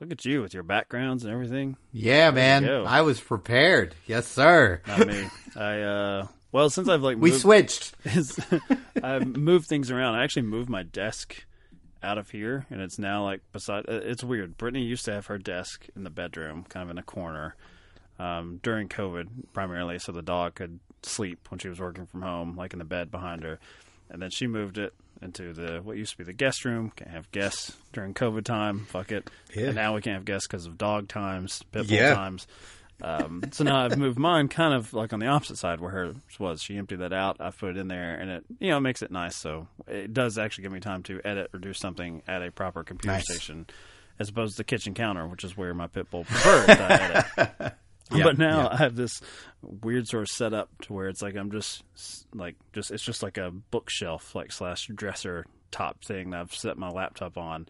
Look at you with your backgrounds and everything. Yeah, man. I was prepared. Yes, sir. Not me. I uh well, since I've like We switched. I've moved things around. I actually moved my desk out of here, and it's now like beside. uh, It's weird. Brittany used to have her desk in the bedroom, kind of in a corner, um, during COVID primarily, so the dog could sleep when she was working from home, like in the bed behind her. And then she moved it into the what used to be the guest room. Can't have guests during COVID time. Fuck it. Yeah. And now we can't have guests because of dog times, pit bull Yeah. times. Um, so now I've moved mine kind of like on the opposite side where hers was. She emptied that out. I put it in there, and it you know makes it nice. So it does actually give me time to edit or do something at a proper computer Nice. station, as opposed to the kitchen counter, which is where my pit bull prefers that I edit. Yeah, but now yeah. I have this weird sort of setup to where it's like I'm just like just it's just like a bookshelf like slash dresser top thing that I've set my laptop on.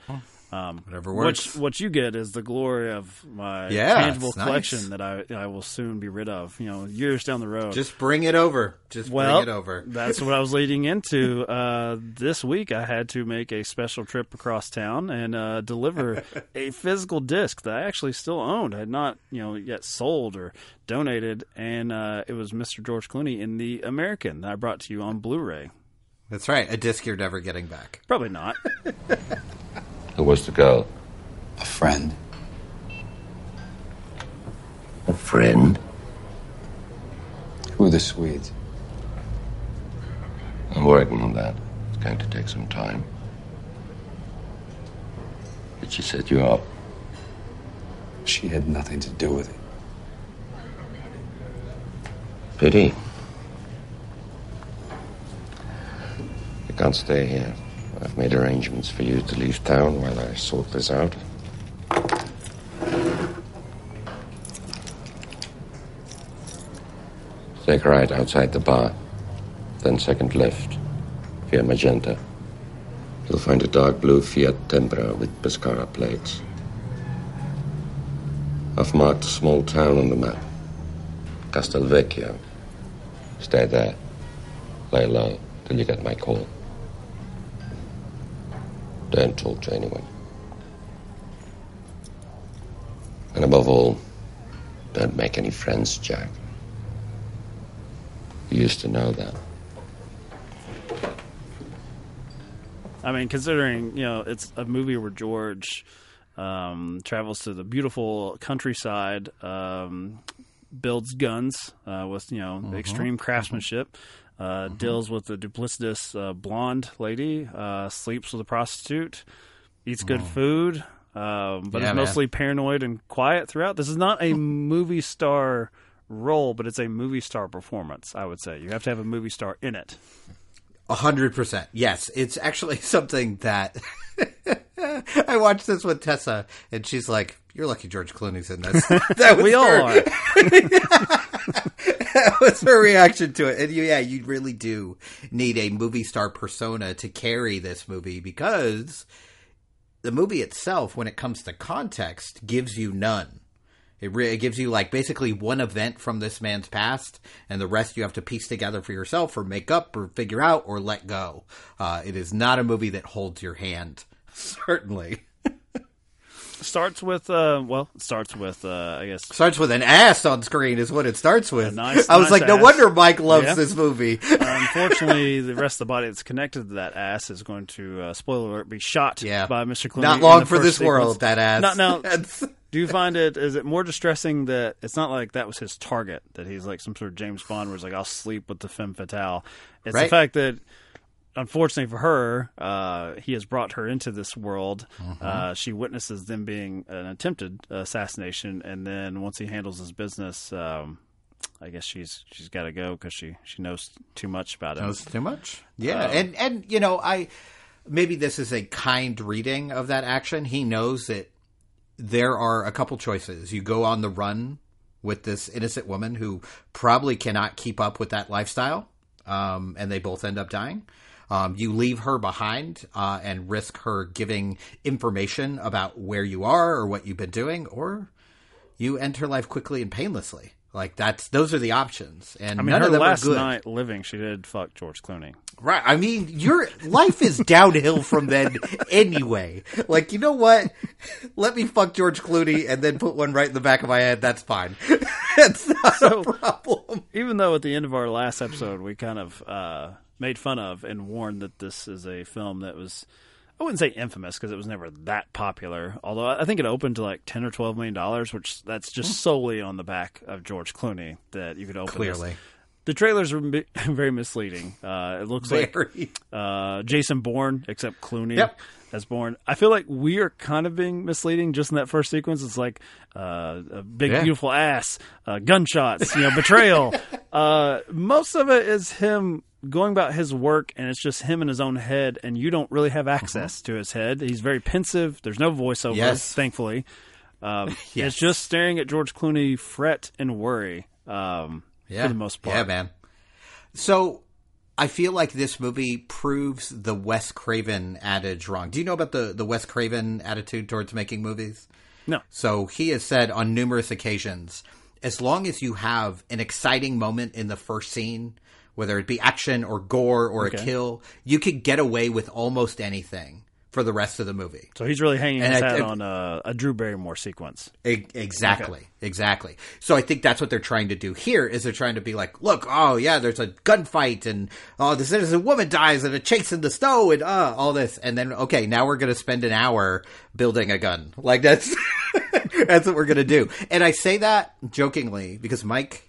Um, Whatever works. Which what you get is the glory of my Yeah, tangible it's nice. collection that I I will soon be rid of. You know, years down the road. Just bring it over. Just well, bring it over. that's what I was leading into. Uh, this week, I had to make a special trip across town and uh, deliver a physical disc that I actually still owned. I had not, you know, yet sold or donated, and uh, it was Mr. George Clooney in the American that I brought to you on Blu-ray. That's right. A disc you're never getting back. Probably not. Who was the girl? A friend. A friend? Who are the Swedes? I'm working on that. It's going to take some time. Did she set you up? She had nothing to do with it. Pity. You can't stay here. I've made arrangements for you to leave town while I sort this out. Take right outside the bar, then second left, via Magenta. You'll find a dark blue Fiat Tempra with Pescara plates. I've marked a small town on the map. Castelvecchio. Stay there. Lay low till you get my call. Don't talk to anyone. And above all, don't make any friends, Jack. You used to know that. I mean, considering you know it's a movie where George um, travels to the beautiful countryside, um, builds guns uh, with you know extreme craftsmanship, uh, deals with the duplicitous uh, blonde lady, uh, sleeps with a prostitute, eats good food, um, but Yeah, is man. mostly paranoid and quiet throughout. This is not a movie star role, but it's a movie star performance. I would say you have to have a movie star in it. A hundred percent. Yes, it's actually something that I watched this with Tessa, and she's like, "You're lucky George Clooney's in this." That We all are. That was her reaction to it, and yeah, you really do need a movie star persona to carry this movie because the movie itself, when it comes to context, gives you none. It, re- it gives you like basically one event from this man's past, and the rest you have to piece together for yourself, or make up, or figure out, or let go. Uh, it is not a movie that holds your hand, certainly. Starts with uh well it starts with uh i guess Starts with an ass on screen, is what it starts with. Nice- I was nice like, no wonder Mike loves Yeah. this movie. unfortunately the rest of the body that's connected to that ass is going to uh, spoiler alert be shot Yeah. by mr Clooney Not long for this sequence. world, that ass. Not- now do you find it is it more distressing that it's not like that was his target that he's like some sort of james bond where he's like i'll sleep with the femme fatale it's the fact that unfortunately for her, uh, he has brought her into this world. Mm-hmm. Uh, she witnesses them being an attempted assassination, and then once he handles his business, um, I guess she's she's got to go because she she knows too much about it. Knows too much. Yeah, Um, and and you know, I maybe this is a kind reading of that action. He knows that there are a couple choices. You go on the run with this innocent woman who probably cannot keep up with that lifestyle, um, and they both end up dying. Um, you leave her behind uh, and risk her giving information about where you are or what you've been doing, or you end her life quickly and painlessly. Like that's those are the options, and I mean, none her of them last are good. night living, she did fuck George Clooney. Right. I mean, your life is downhill from then anyway. Like, you know what? Let me fuck George Clooney and then put one right in the back of my head. That's fine. That's not So- a problem. Even though at the end of our last episode we kind of uh, made fun of and warned that this is a film that was, I wouldn't say infamous because it was never that popular. Although I think it opened to like ten or twelve million dollars, which that's just solely on the back of George Clooney that you could open. this. Clearly. the trailers are very misleading. Uh, it looks like Very. uh, Jason Bourne, except Clooney Yep. as Bourne. I feel like we are kind of being misleading just in that first sequence. It's like uh, a big, Yeah. beautiful ass, uh, gunshots, you know, betrayal. uh, most of it is him going about his work, and it's just him in his own head, and you don't really have access to his head. He's very pensive. There's no voiceover, Mm-hmm. Yes. thankfully. Um, Yes. It's just staring at George Clooney fret and worry um, Yeah. for the most part. Yeah, man. So I feel like this movie proves the Wes Craven adage wrong. Do you know about the, the Wes Craven attitude towards making movies? No. So he has said on numerous occasions, as long as you have an exciting moment in the first scene, whether it be action or gore or Okay. a kill, you could get away with almost anything for the rest of the movie. So he's really hanging And his I- hat I- on uh, a Drew Barrymore sequence. Exactly, exactly. So I think that's what they're trying to do here. Is they're trying to be like, look, oh yeah, there's a gunfight, and oh, this innocent woman dies, and a chase in the snow, and uh, all this, and then okay, now we're gonna spend an hour building a gun. Like that's that's what we're gonna do. And I say that jokingly because Mike,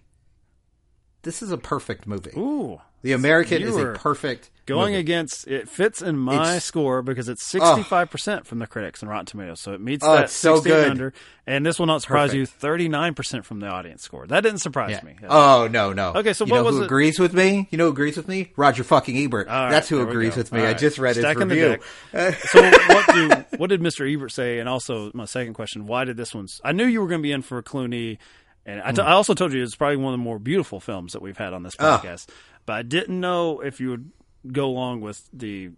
this is a perfect movie. Ooh. the American you is were a perfect Going movie. against it fits in my It's- score because it's sixty five percent from the critics and Rotten Tomatoes, so it meets Oh, that it's so 60 and good. under. And this will not surprise you, thirty nine percent from the audience score. That didn't surprise Yeah. me. Oh no, no. Okay, so you what know was who it- agrees with me? You know who agrees with me? Roger fucking Ebert. Right, That's who there we agrees go. with me. All I right. just read Stacking his the review. so what do what did Mr. Ebert say? And also my second question: Why did this one? I knew you were going to be in for Clooney, and I, t- Hmm. I also told you it's probably one of the more beautiful films that we've had on this Ah. podcast. But I didn't know if you would go along with the.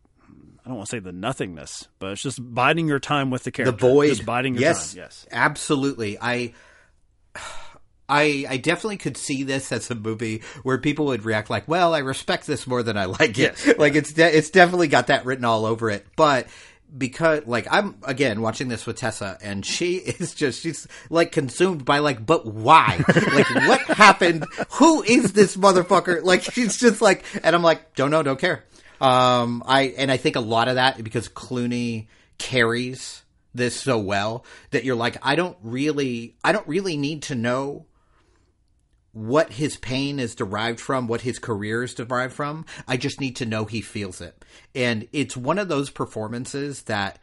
I don't want to say the nothingness, but it's just biding your time with the character. the void. just biding your yes, time. Yes, absolutely. I, I, I definitely could see this as a movie where people would react like, "Well, I respect this more than I like it." Yes. like it's de- it's definitely got that written all over it, but. Because like I'm again watching this with Tessa and she is just she's like consumed by like but why? Like what happened? Who is this motherfucker? Like she's just like and I'm like don't know don't care. Um I and I think a lot of that because Clooney carries this so well that you're like I don't really I don't really need to know what his pain is derived from, what his career is derived from. I just need to know he feels it. And it's one of those performances that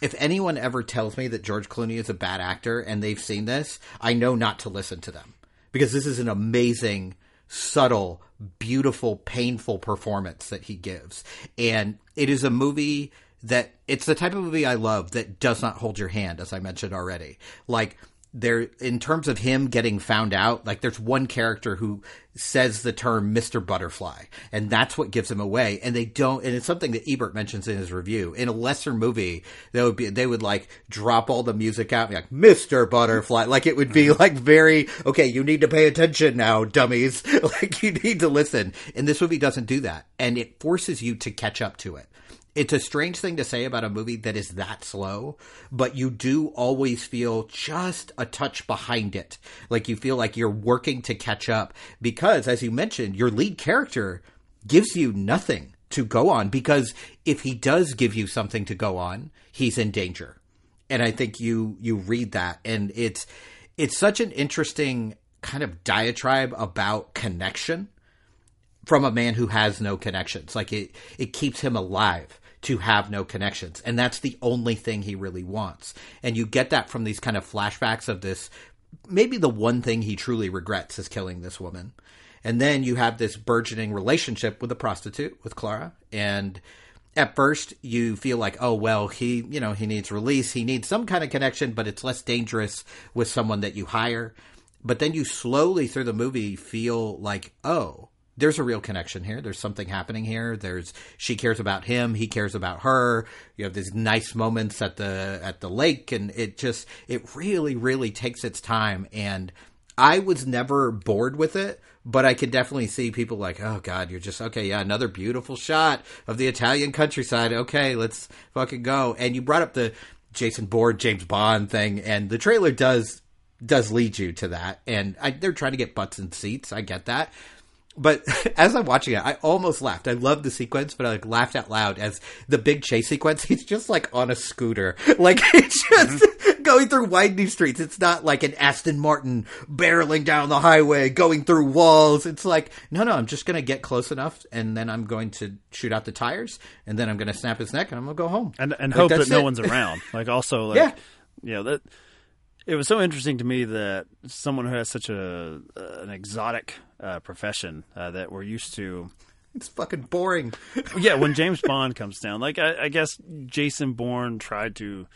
if anyone ever tells me that George Clooney is a bad actor and they've seen this, I know not to listen to them because this is an amazing, subtle, beautiful, painful performance that he gives. And it is a movie that it's the type of movie I love that does not hold your hand, as I mentioned already. Like, there in terms of him getting found out like there's one character who says the term Mr. Butterfly and that's what gives him away and they don't and it's something that Ebert mentions in his review in a lesser movie they would be they would like drop all the music out and be like Mr. Butterfly like it would be mm-hmm. like very okay you need to pay attention now dummies like you need to listen and this movie doesn't do that and it forces you to catch up to it it's a strange thing to say about a movie that is that slow, but you do always feel just a touch behind it. Like you feel like you're working to catch up because, as you mentioned, your lead character gives you nothing to go on because if he does give you something to go on, he's in danger. And I think you you read that and it's it's such an interesting kind of diatribe about connection from a man who has no connections. Like it, it keeps him alive to have no connections. And that's the only thing he really wants. And you get that from these kind of flashbacks of this. Maybe the one thing he truly regrets is killing this woman. And then you have this burgeoning relationship with a prostitute, with Clara. And at first you feel like, oh, well, he, you know, he needs release. He needs some kind of connection, but it's less dangerous with someone that you hire. But then you slowly through the movie feel like, oh, there's a real connection here. There's something happening here. There's she cares about him, he cares about her. You have these nice moments at the at the lake and it just it really really takes its time and I was never bored with it, but I could definitely see people like, oh god, you're just okay, yeah, another beautiful shot of the Italian countryside. Okay, let's fucking go. And you brought up the Jason Bourne, James Bond thing, and the trailer does does lead you to that. And I, they're trying to get butts in seats. I get that. But as I'm watching it, I almost laughed. I love the sequence, but I like laughed out loud as the big chase sequence. He's just like on a scooter, like he's just mm-hmm. going through winding streets. It's not like an Aston Martin barreling down the highway, going through walls. It's like, no, no, I'm just going to get close enough, and then I'm going to shoot out the tires, and then I'm going to snap his neck, and I'm going to go home and and Like, hope that no it. one's around. Like also, like Yeah. you know that it was so interesting to me that someone who has such a uh, an exotic uh, profession uh, that we're used to. It's fucking boring. Yeah, when James Bond comes down, like I, I guess Jason Bourne tried to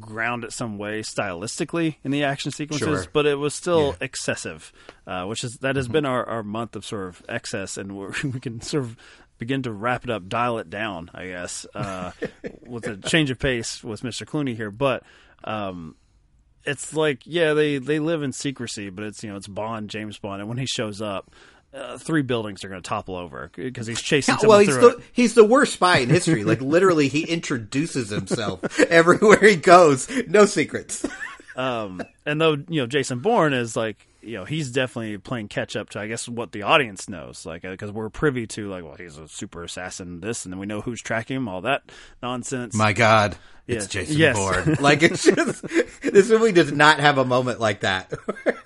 ground it some way stylistically in the action sequences, Sure. but it was still Yeah. Mm-hmm. excessive, uh, which is that has been our, our month of sort of excess, and we're, we can sort of begin to wrap it up, dial it down, I guess, uh, with a change of pace with Mr. Clooney here, but. Um, it's like yeah they they live in secrecy but it's you know it's bond james bond and when he shows up uh, three buildings are going to topple over because he's chasing Yeah, well, he's the it. he's the worst spy in history. Like literally, he introduces himself everywhere he goes. No secrets. Um, and though you know Jason Bourne is like you know he's definitely playing catch up to I guess what the audience knows like uh, because we're privy to like well he's a super assassin this and then we know who's tracking him all that nonsense. My God, it's Jason Yes. Bourne. Like it's just this movie does not have a moment like that.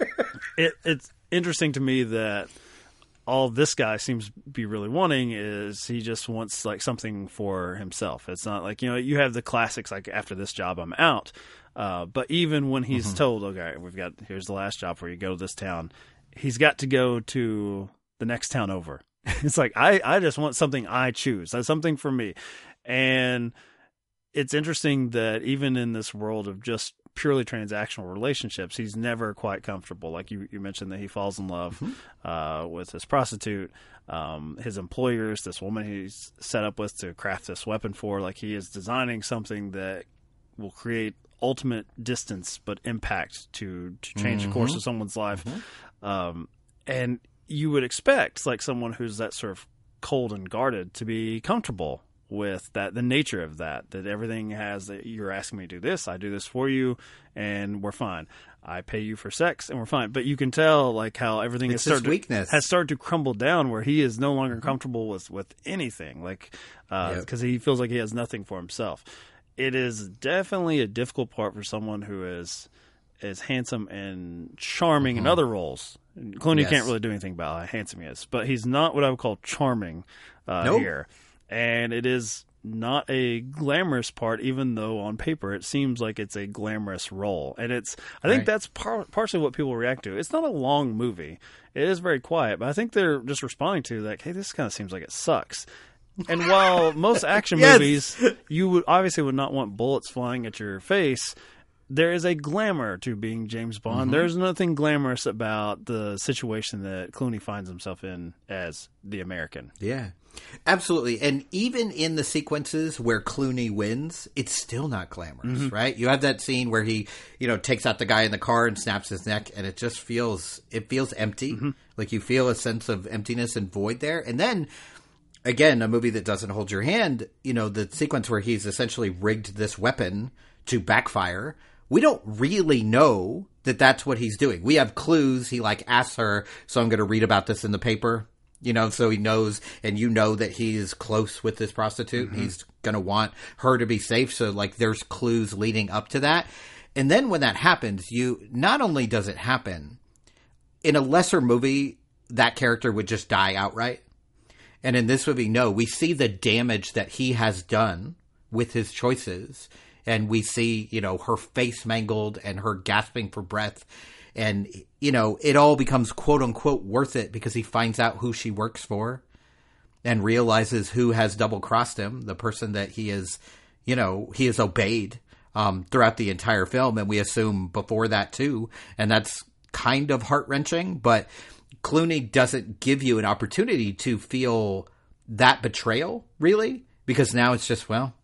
it, it's interesting to me that all this guy seems to be really wanting is he just wants like something for himself. It's not like you know you have the classics like after this job I'm out. Uh, but even when he's Mm-hmm. told, okay, we've got here's the last job for you, go to this town, he's got to go to the next town over. it's like I I just want something I choose. That's something for me, and it's interesting that even in this world of just purely transactional relationships, he's never quite comfortable. Like you, you mentioned that he falls in love uh, with his prostitute, um, his employers, this woman he's set up with to craft this weapon for. Like he is designing something that will create ultimate distance but impact to to change the course of someone's life. Um, and you would expect like someone who's that sort of cold and guarded to be comfortable with that the nature of that that everything has that you're asking me to do this i do this for you and we're fine i pay you for sex and we're fine but you can tell like how everything It's has started weakness. has started to crumble down where he is no longer comfortable with with anything like Yep. because he feels like he has nothing for himself it is definitely a difficult part for someone who is is handsome and charming in other roles. Clooney Mm-hmm. Yes. can't really do anything about how handsome he is, but he's not what I would call charming uh, Nope. here. And it is not a glamorous part, even though on paper it seems like it's a glamorous role. And it's, I think Right. that's par- partially what people react to. It's not a long movie. It is very quiet, but I think they're just responding to like, hey, this kind of seems like it sucks. And while most action Yes. movies, you would obviously would not want bullets flying at your face, there is a glamour to being James Bond. Mm-hmm. There's nothing glamorous about the situation that Clooney finds himself in as the American. Yeah. Absolutely. And even in the sequences where Clooney wins, it's still not glamorous, mm-hmm. right? You have that scene where he, you know, takes out the guy in the car and snaps his neck and it just feels it feels empty. Mm-hmm. Like you feel a sense of emptiness and void there. And then again, a movie that doesn't hold your hand, you know, the sequence where he's essentially rigged this weapon to backfire. We don't really know that that's what he's doing. We have clues. He like asks her, so I'm going to read about this in the paper, you know, so he knows, and you know that he's close with this prostitute. and He's going to want her to be safe. So like there's clues leading up to that. And then when that happens, you not only does it happen in a lesser movie, that character would just die outright. And in this movie, no, we see the damage that he has done with his choices. And we see, you know, her face mangled and her gasping for breath. And, you know, it all becomes quote unquote worth it because he finds out who she works for and realizes who has double crossed him, the person that he is, you know, he has obeyed um, throughout the entire film. And we assume before that too. And that's kind of heart wrenching, but Clooney doesn't give you an opportunity to feel that betrayal, really, because now it's just, well,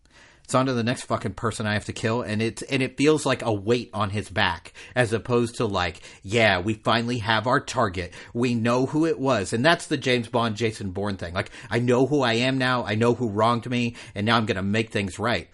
It's on to the next fucking person I have to kill, and it's and it feels like a weight on his back, as opposed to like, yeah, we finally have our target. We know who it was, and that's the James Bond, Jason Bourne thing. Like, I know who I am now. I know who wronged me, and now I'm gonna make things right.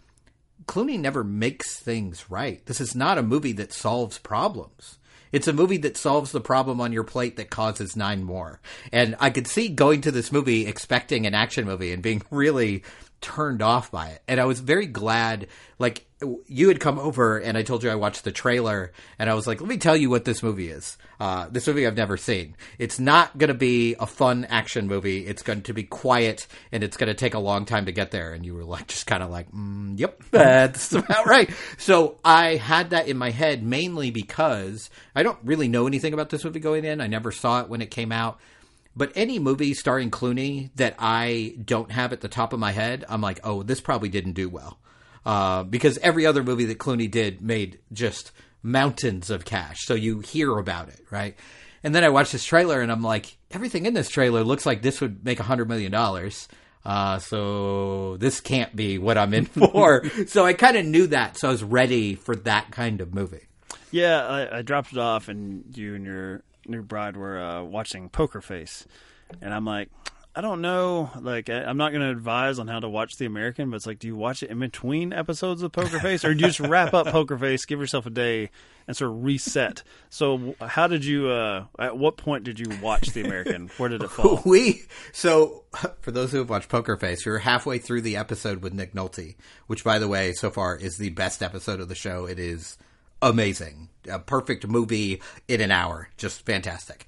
Clooney never makes things right. This is not a movie that solves problems. It's a movie that solves the problem on your plate that causes nine more. And I could see going to this movie expecting an action movie and being really turned off by it. And I was very glad, like, you had come over and I told you I watched the trailer and I was like, let me tell you what this movie is. Uh, this movie I've never seen. It's not going to be a fun action movie. It's going to be quiet and it's going to take a long time to get there. And you were like, just kind of like, mm, yep, that's about right. So I had that in my head mainly because I don't really know anything about this movie going in. I never saw it when it came out. But any movie starring Clooney that I don't have at the top of my head, I'm like, oh, this probably didn't do well. Uh, because every other movie that Clooney did made just mountains of cash. So you hear about it, right? And then I watched this trailer and I'm like, everything in this trailer looks like this would make a $100 million. Uh, so this can't be what I'm in for. so I kind of knew that. So I was ready for that kind of movie. Yeah, I, I dropped it off, and you and your new bride were uh, watching Poker Face, and I'm like, I don't know. Like, I, I'm not going to advise on how to watch The American, but it's like, do you watch it in between episodes of Poker Face, or do you just wrap up Poker Face, give yourself a day, and sort of reset? So, how did you? Uh, at what point did you watch The American? Where did it fall? We so for those who have watched Poker Face, we are halfway through the episode with Nick Nolte, which, by the way, so far is the best episode of the show. It is amazing, a perfect movie in an hour, just fantastic.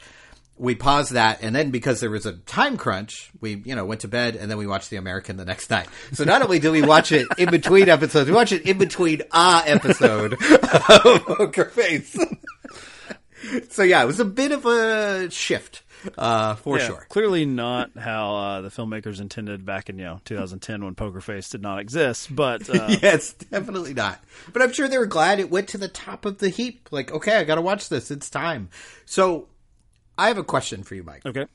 We paused that, and then because there was a time crunch, we you know went to bed, and then we watched The American the next night. So not only did we watch it in between episodes, we watched it in between ah episode of Poker Face. so yeah, it was a bit of a shift uh, for Yeah, sure. Clearly not how uh, the filmmakers intended back in you know 2010 when Poker Face did not exist, but uh, yes, definitely not. But I'm sure they were glad it went to the top of the heap. Like, okay, I got to watch this. It's time. So, I have a question for you, Mike. okay.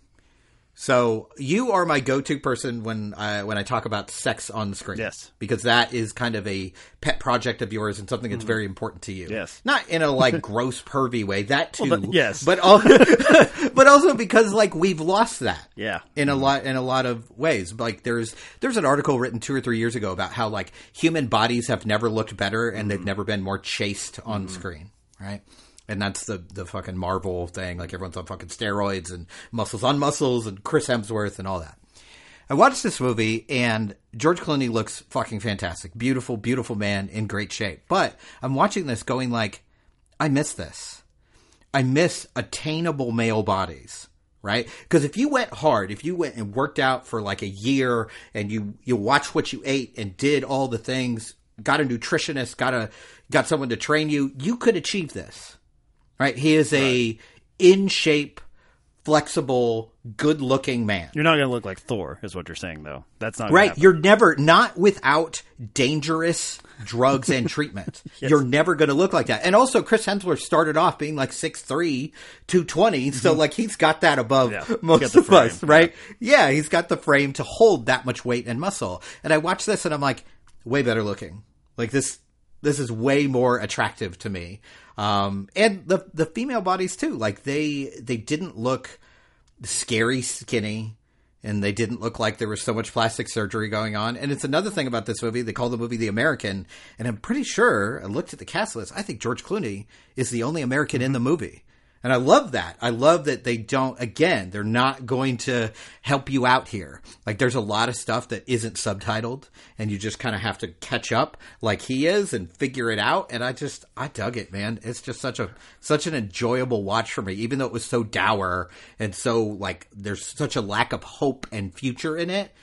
So, you are my go-to person when I when I talk about sex on screen. Yes. because that is kind of a pet project of yours and something that's mm-hmm. very important to you. Yes. not in a like gross pervy way. That too. but- yes. but also, but also because like we've lost that Yeah. in a mm-hmm. lot in a lot of ways. Like there's there's an article written two or three years ago about how like human bodies have never looked better and they've mm-hmm. never been more chaste on screen, right? And that's the the fucking Marvel thing. Like everyone's on fucking steroids and muscles on muscles and Chris Hemsworth and all that. I watched this movie and George Clooney looks fucking fantastic. Beautiful, beautiful man in great shape. But I'm watching this going like, I miss this. I miss attainable male bodies, right? Because if you went hard, if you went and worked out for like a year and you you watched what you ate and did all the things, got a nutritionist, got a got someone to train you, you could achieve this. Right? He is a in shape, flexible, good looking man. You're not going to look like Thor, is what you're saying, though. That's not Right. You're never not without dangerous drugs and treatment. You're never going to look like that. And also Chris Hemsworth started off being like 6'3", 220, so like he's got that above Mm-hmm. Yeah. most of the us, frame, right? Yeah. he's got the frame to hold that much weight and muscle. And I watch this and I'm like way better looking. Like this this is way more attractive to me. Um and the the female bodies too. Like they they didn't look scary skinny and they didn't look like there was so much plastic surgery going on. And it's another thing about this movie. They call the movie The American, and I'm pretty sure I looked at the cast list. I think George Clooney is the only American in the movie. And I love that. I love that they don't, again, they're not going to help you out here. Like, there's a lot of stuff that isn't subtitled, and you just kind of have to catch up like he is and figure it out. And I just, I dug it, man. It's just such a, such an enjoyable watch for me, even though it was so dour and so, like, there's such a lack of hope and future in it.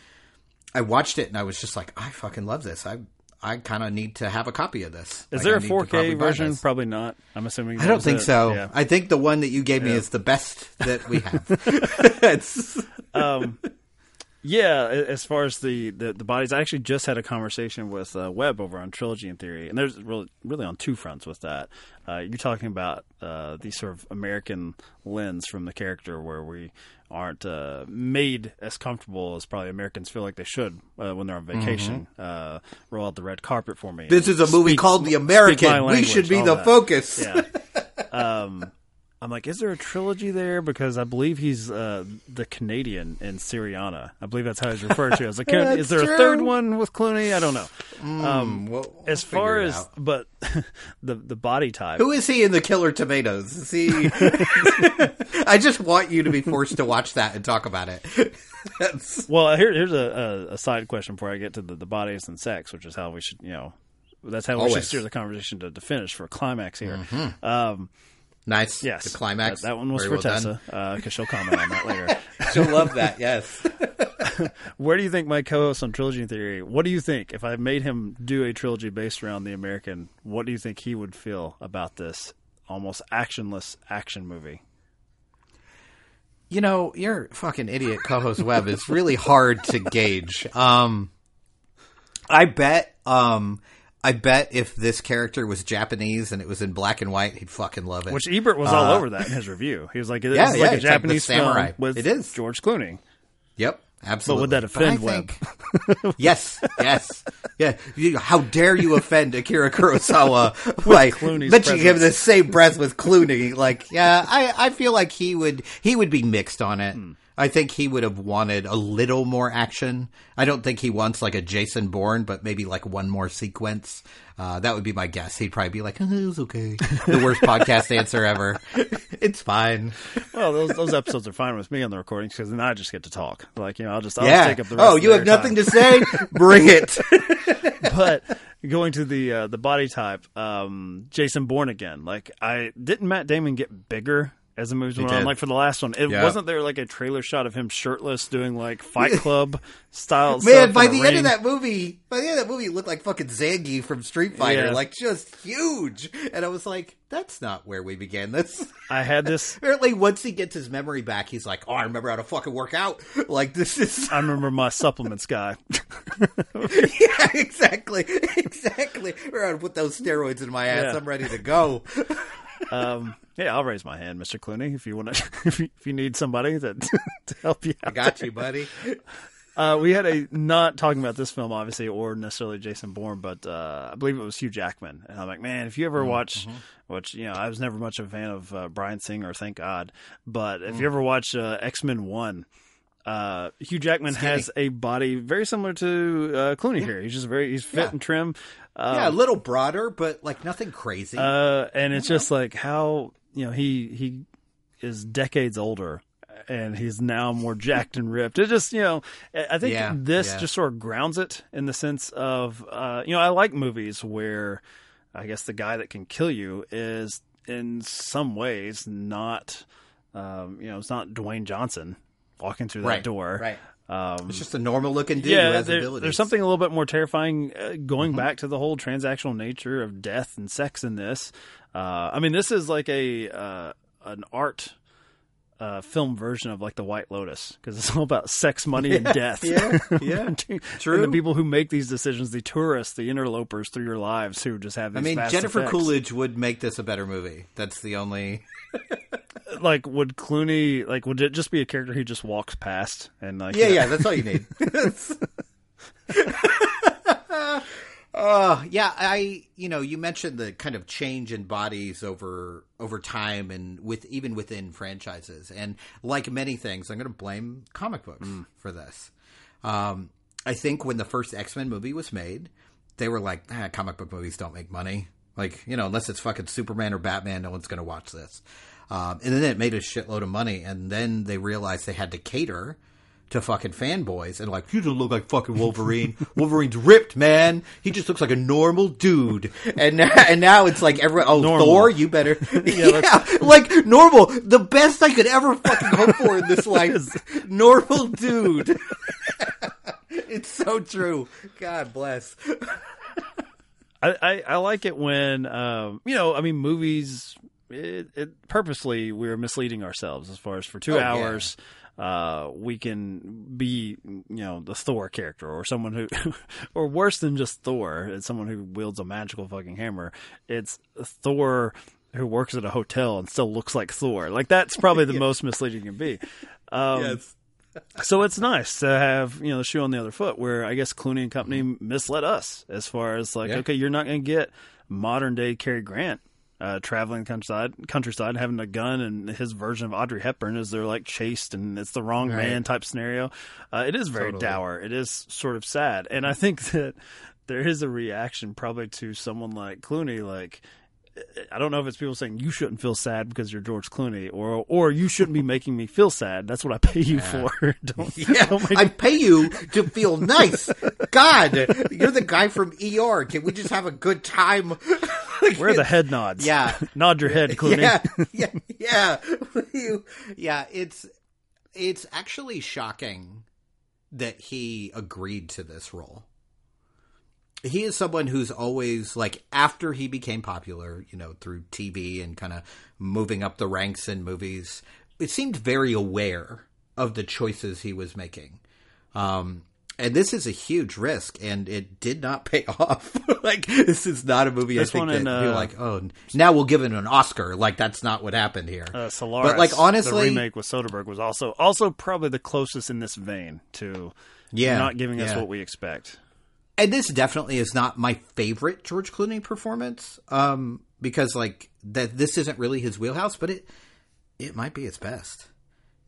I watched it and I was just like, I fucking love this. I, I kind of need to have a copy of this. Is Like, there I a need to probably 4K buy version? Probably not. I'm assuming. I don't think it. so. Yeah. I think the one that you gave me is the best that we have. it's, Yeah, as far as the, the, the bodies, I actually just had a conversation with uh, Webb over on Trilogy and Theory, and there's really really on two fronts with that. Uh, you're talking about uh, the sort of American lens from the character, where we aren't uh, made as comfortable as probably Americans feel like they should uh, when they're on vacation. Uh, roll out the red carpet for me. Mm-hmm. This is a movie called The American. We should be the that. focus. Yeah. Um, I'm like, is there a trilogy there? Because I believe he's uh, the Canadian in Syriana. I believe that's how he's referred to. I was like, can- is there true. a third one with Clooney? I don't know. Um, we'll- we'll as far as, out. but the the body type. Who is he in the Killer Tomatoes? Is he? I just want you to be forced to watch that and talk about it. Well, here, here's a, a, a side question before I get to the, the bodies and sex, which is how we should, you know, that's how we should steer the conversation to, to finish for a climax here. Um, nice. yes, The climax. That, that one was Very for well. Tessa because she'll comment on that later. She'll love that. Yes. Where do you think my co-host on Trilogy Theory? What do you think if I made him do a trilogy based around the American? What do you think he would feel about this almost actionless action movie? You know, your fucking idiot co-host Webb is really hard to gauge. Um, I bet. Um, I bet if this character was Japanese and it was in black and white, he'd fucking love it. Which Ebert was all over that in his review. He was like, "This Yeah, yeah, like a it's like Japanese samurai. with It is. George Clooney." Yep, absolutely. would that But offend Webb? think- yes, yes, yeah. You, how dare you offend Akira Kurosawa by Clooney's mentioning him in the same breath with Clooney? Like, yeah, I, I feel like he would he would be mixed on it. Hmm. I think he would have wanted a little more action. I don't think he wants like a Jason Bourne, but maybe like one more sequence. Uh, that would be my guess. He'd probably be like, oh, "It was okay." The worst podcast answer ever. It's fine. Well, those those episodes are fine with me on the recordings because then I just get to talk. Like you know, I'll just I'll yeah. take up the rest oh, of you have nothing time. to say? Bring it. but going to the uh, the body type, um, Jason Bourne again. Like, I didn't Matt Damon get bigger as the movies went on. Like for the last one, it Yeah. wasn't there like a trailer shot of him shirtless doing like Fight Club style. Man, stuff by the end of that movie, by the end of that movie, he looked like fucking Zangief from Street Fighter, Yeah. like just huge. And I was like, that's not where we began this. I had this. Apparently, once he gets his memory back, he's like, oh, I remember how to fucking work out. Like, this is. I remember my supplements guy. yeah, exactly. Exactly. We're to put those steroids in my ass. Yeah. I'm ready to go. Um, yeah, I'll raise my hand, Mister Clooney, if you want to. If if you need somebody that to help you I got you, buddy. Uh, we had a not talking about this film, obviously, or necessarily Jason Bourne, but uh, I believe it was Hugh Jackman. And I'm like, man, if you ever watch, which you know, I was never much of a fan of uh, Bryan Singer, thank God, but if you ever watch uh, X Men One. Uh, Hugh Jackman has a body very similar to uh, Clooney here. He's just very he's fit Yeah. and trim. Uh, yeah, a little broader, but like nothing crazy. uh, and it's just like how you know he he is decades older, and he's now more jacked and ripped. It just you know I I think Yeah, this yeah. just sort of grounds it in the sense of uh, you know I like movies where I guess the guy that can kill you is in some ways not um, you know it's not Dwayne Johnson walking through that right. door. Right. Um, It's just a normal looking dude who yeah, has there- abilities. there's something a little bit more terrifying uh, going Mm-hmm. back to the whole transactional nature of death and sex in this. Uh, I mean, this is like a uh, an art uh, film version of like the White Lotus because it's all about sex, money, and death. Yeah, yeah. True. And the people who make these decisions, the tourists, the interlopers through your lives, who just have. I mean, vast Jennifer effects. Coolidge would make this a better movie. That's the only. Like, would Clooney like? Would it just be a character who just walks past and like? Yeah, know, yeah, that's all you need. uh, yeah, I you know you mentioned the kind of change in bodies over over time and with even within franchises and like many things, I'm going to blame comic books for this. Um, I think when the first X Men movie was made, they were like, ah, comic book movies don't make money. Like you know, unless it's fucking Superman or Batman, no one's going to watch this. Um, and then it made a shitload of money, and then they realized they had to cater to fucking fanboys and like, you don't look like fucking Wolverine. Wolverine's ripped, man. He just looks like a normal dude. And now, and now it's like everyone, oh, Normal. Thor, you better. Yeah, yeah, like normal. The best I could ever fucking hope for in this life. Is normal dude. it's so true. God bless. I, I, I like it when um, you know I mean movies it, it purposely we're misleading ourselves as far as for two Oh, yeah. hours. Uh, we can be, you know, the Thor character or someone who, or worse than just Thor, it's someone who wields a magical fucking hammer. It's Thor who works at a hotel and still looks like Thor. Like that's probably the most misleading you can be. Um, so it's nice to have you know the shoe on the other foot where i guess clooney and company misled us as far as like Yeah. okay you're not going to get modern day Cary grant uh, traveling countryside countryside having a gun and his version of audrey hepburn is they're like chased and it's the wrong Right. man type scenario uh, it is very Totally. dour it is sort of sad and i think that there is a reaction probably to someone like clooney like I don't know if it's people saying you shouldn't feel sad because you're George Clooney, or or you shouldn't be making me feel sad. That's what I pay you for. don't, Yeah, don't make I pay you to feel nice. God, you're the guy from ER. Can we just have a good time? Where are the head nods? Yeah. nod your head, Clooney. Yeah, yeah, yeah. You- yeah, it's it's actually shocking that he agreed to this role. He is someone who's always like after he became popular, you know, through TV and kind of moving up the ranks in movies. It seemed very aware of the choices he was making. Um, and this is a huge risk, and it did not pay off. like this is not a movie This I think one in, that you're uh, like, oh, now we'll give it an Oscar. Like that's not what happened here. Uh, Solaris, but like honestly, the remake with Soderbergh was also also probably the closest in this vein to Yeah, not giving us yeah. what we expect. and this definitely is not my favorite George Clooney performance. Um, because like that, this isn't really his wheelhouse, but it it might be its best.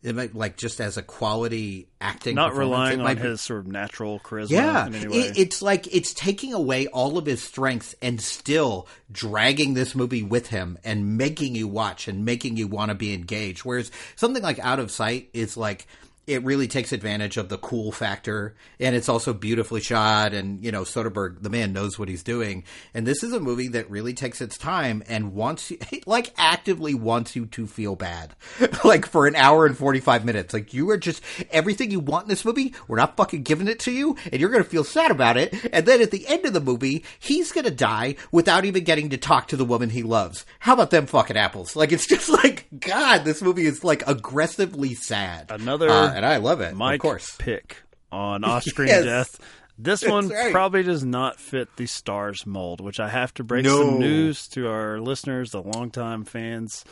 It might like just as a quality acting, Not relying on might be- his sort of natural charisma Yeah, in any way. it, it's like it's taking away all of his strengths and still dragging this movie with him and making you watch and making you want to be engaged. Whereas something like Out of Sight is like it really takes advantage of the cool factor and it's also beautifully shot and you know Soderbergh the man knows what he's doing. And this is a movie that really takes its time and wants you like actively wants you to feel bad. Like for an hour and 45 minutes. Like you are just everything you want in this movie we're not fucking giving it to you and you're going to feel sad about it. And then at the end of the movie he's going to die without even getting to talk to the woman he loves. How about them fucking apples? Like it's just like god this movie is like aggressively sad. Another Uh, and I love it. Mike of course. pick on off-screen Yes. death. This one right. probably does not fit the stars mold, which I have to break No. some news to our listeners, the longtime fans,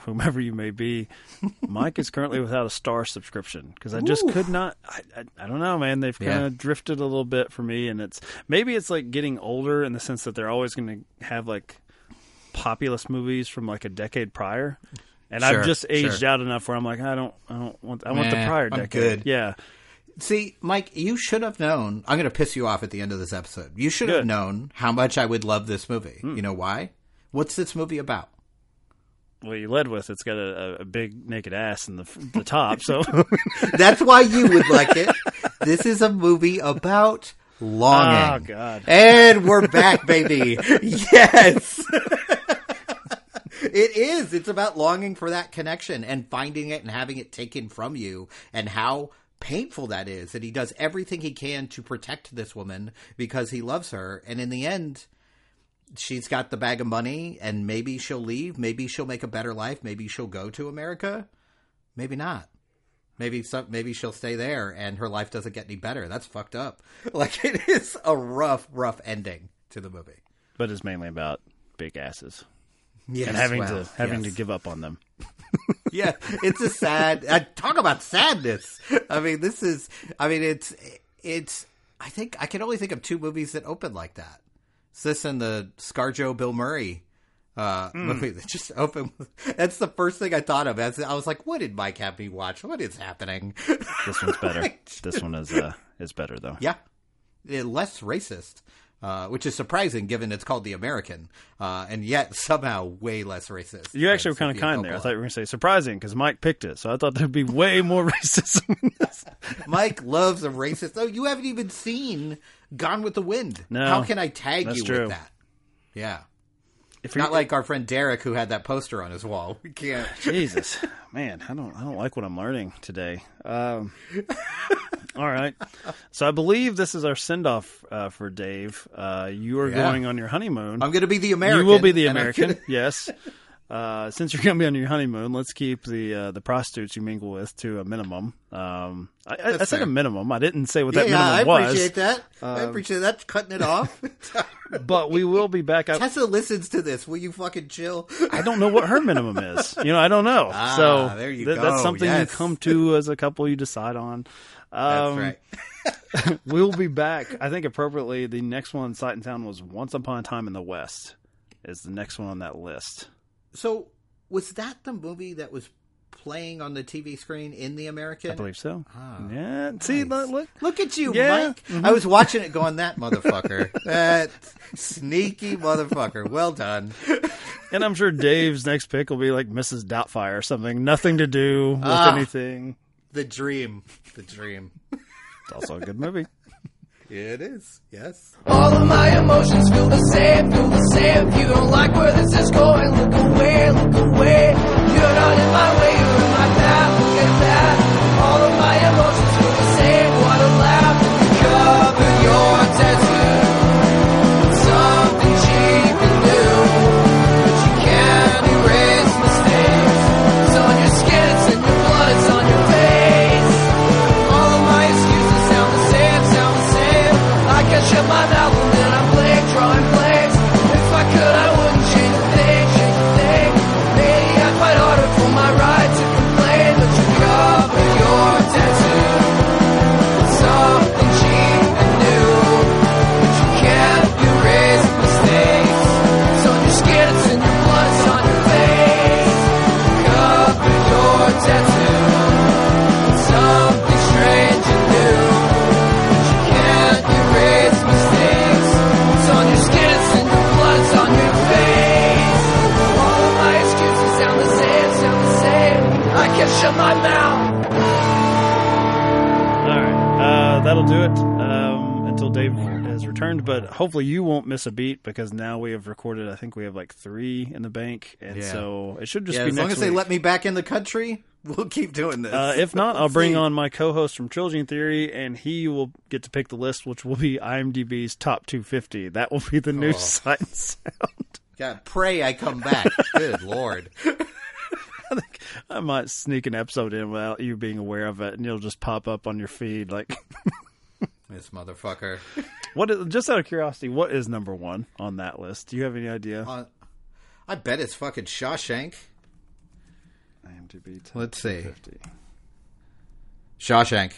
whomever you may be. Mike is currently without a star subscription because I just could not. I, I, I don't know, man. They've kind Yeah. of drifted a little bit for me, and it's maybe it's like getting older in the sense that they're always going to have like populist movies from like a decade prior. And Sure, I've just aged sure. out enough where I'm like, I don't, I don't want, I want the Nah, prior I'm good. Yeah, See, Mike, you should have known. I'm going to piss you off at the end of this episode. You should have known how much I would love this movie. Hmm. You know why? What's this movie about? well, you led with it's got a, a big naked ass in the the top, so That's why you would like it. This is a movie about longing. Oh, God. And we're back, baby. yes. It is. It's about longing for that connection and finding it and having it taken from you and how painful that is. And he does everything he can to protect this woman because he loves her. And in the end, she's got the bag of money and maybe she'll leave. Maybe she'll make a better life. Maybe she'll go to America. Maybe not. Maybe some, maybe she'll stay there and her life doesn't get any better. That's fucked up. Like it is a rough, rough ending to the movie. but it's mainly about big asses Yes, and having well, to having yes. to give up on them. yeah, it's a sad. I talk about sadness. I mean, this is. I mean, it's it's. I think I can only think of two movies that open like that. It's this and the ScarJo Bill Murray uh, Hmm. movie that just opened. That's the first thing I thought of. As I was like, "What did Mike have me watch? What is happening?" This one's better. this one is uh, is better though. Yeah, Eh, less racist, uh, which is surprising given it's called The American, uh, and yet somehow way less racist. You actually were kind of kind there. I thought you were going to say surprising because Mike picked it, so I thought there'd be way more racism. in this. Mike loves a racist. Oh, you haven't even seen Gone with the Wind. No, How can I tag you true. with that? Yeah. If Not like our friend Derek who had that poster on his wall. We can't. Jesus, man, I don't, I don't like what I'm learning today. Um, all right, so I believe this is our send off uh, for Dave. Uh, you are Yeah. going on your honeymoon. I'm going to be the American. you will be the American, gonna- yes. uh, since you're going to be on your honeymoon, let's keep the uh, the prostitutes you mingle with to a minimum. Um, I, I, I That's said a minimum. I didn't say what Yeah, that yeah, minimum was. I appreciate that. I appreciate that. Cutting it off. But we will be back up. Tessa listens to this. Will you fucking chill? I don't know what her minimum is. You know, I don't know. Ah, so there you th- go. That's something Yes. you come to as a couple. You decide on. That's Um, right. we'll be back. I think appropriately, the next one, Sight and Sound, was Once Upon a Time in the West. Is the next one on that list? So, was that the movie that was playing on the TV screen in the American? I believe so. Ah, yeah. See, nice. look, look. Look at you, Yeah. Mike. I was watching it going, that motherfucker. that sneaky motherfucker. Well done. And I'm sure Dave's next pick will be like Mrs. Doubtfire or something. Nothing to do with Ah. anything. The dream. The dream. It's also a good movie. It is. Yes. All of my emotions feel the same, feel the same. If you don't like where this is going, look away, look away. You're not in my way, hopefully, you won't miss a beat because now we have recorded. I think we have like three in the bank, and Yeah. so it should just Yeah, be as long as they let me back in the country, we'll keep doing this. Uh, if not, I'll bring on my co-host from Trilogy and Theory, and he will get to pick the list, which will be IMDb's top 250. That will be the new Oh. sight and sound. God, pray I come back. Good lord. I might sneak an episode in without you being aware of it, and it'll just pop up on your feed. Like, This motherfucker. what? Is, just out of curiosity, what is number one on that list? Do you have any idea? Uh, I bet it's fucking Shawshank. IMDb Let's see. 250. Shawshank.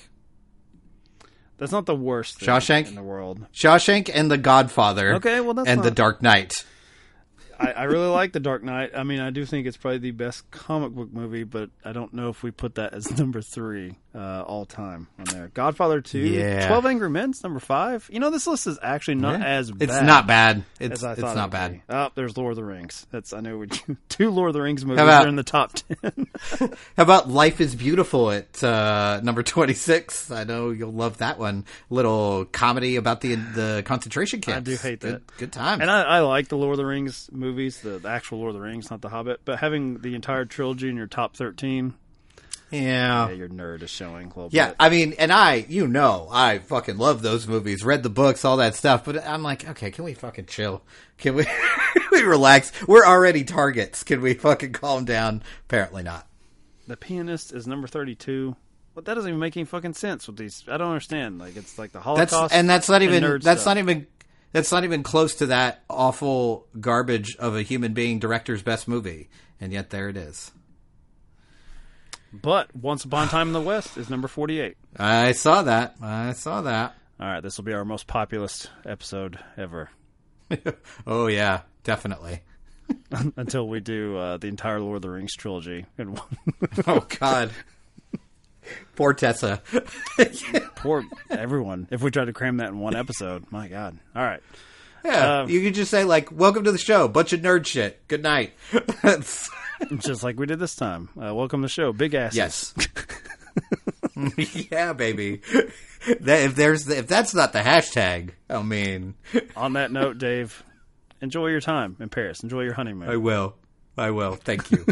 That's not the worst thing Shawshank? in the world. Shawshank and The Godfather. Okay, well, that's and The Dark Knight. I, I really like The Dark Knight. I mean, I do think it's probably the best comic book movie, but I don't know if we put that as number three uh, all time on there. Godfather Two, Yeah. Twelve Angry Men's number five. You know, this list is actually not as bad. It's not bad. It's it's not bad. be. Oh, there's Lord of the Rings. That's I know we two Lord of the Rings movies about- are in the top ten. How about Life is Beautiful at uh, number 26? I know you'll love that one. Little comedy about the the concentration camps. I do hate that. good time. And I, I like the Lord of the Rings movies, the, the actual Lord of the Rings, not the Hobbit. But having the entire trilogy in your top thirteen, yeah. yeah, your nerd is showing a little Yeah, bit. I mean, and I, you know, I fucking love those movies, read the books, all that stuff, but I'm like, okay, can we fucking chill? Can we, can we relax? We're already targets. Can we fucking calm down? Apparently not. The Pianist is number thirty-two. But that doesn't even make any fucking sense with these. I don't understand. Like it's like the That's, Holocaust, and that's not even, that's stuff. not even, that's not even close to that awful garbage of a human being director's best movie. And yet there it is. But Once Upon a Time in the West is number forty-eight. I saw that. I saw that. All right, this will be our most populous episode ever oh yeah, definitely. until we do uh, the entire Lord of the Rings trilogy in one. Oh god. Poor Tessa. Poor everyone. If we tried to cram that in one episode, my God. All right. Yeah, Uh, you could just say like, "Welcome to the show, bunch of nerd shit. Good night." Just like we did this time. Uh, welcome to the show. Big asses. yes. yeah, baby. That, if there's if that's not the hashtag, I mean, On that note, Dave, enjoy your time in Paris. Enjoy your honeymoon. I will. I will. Thank you.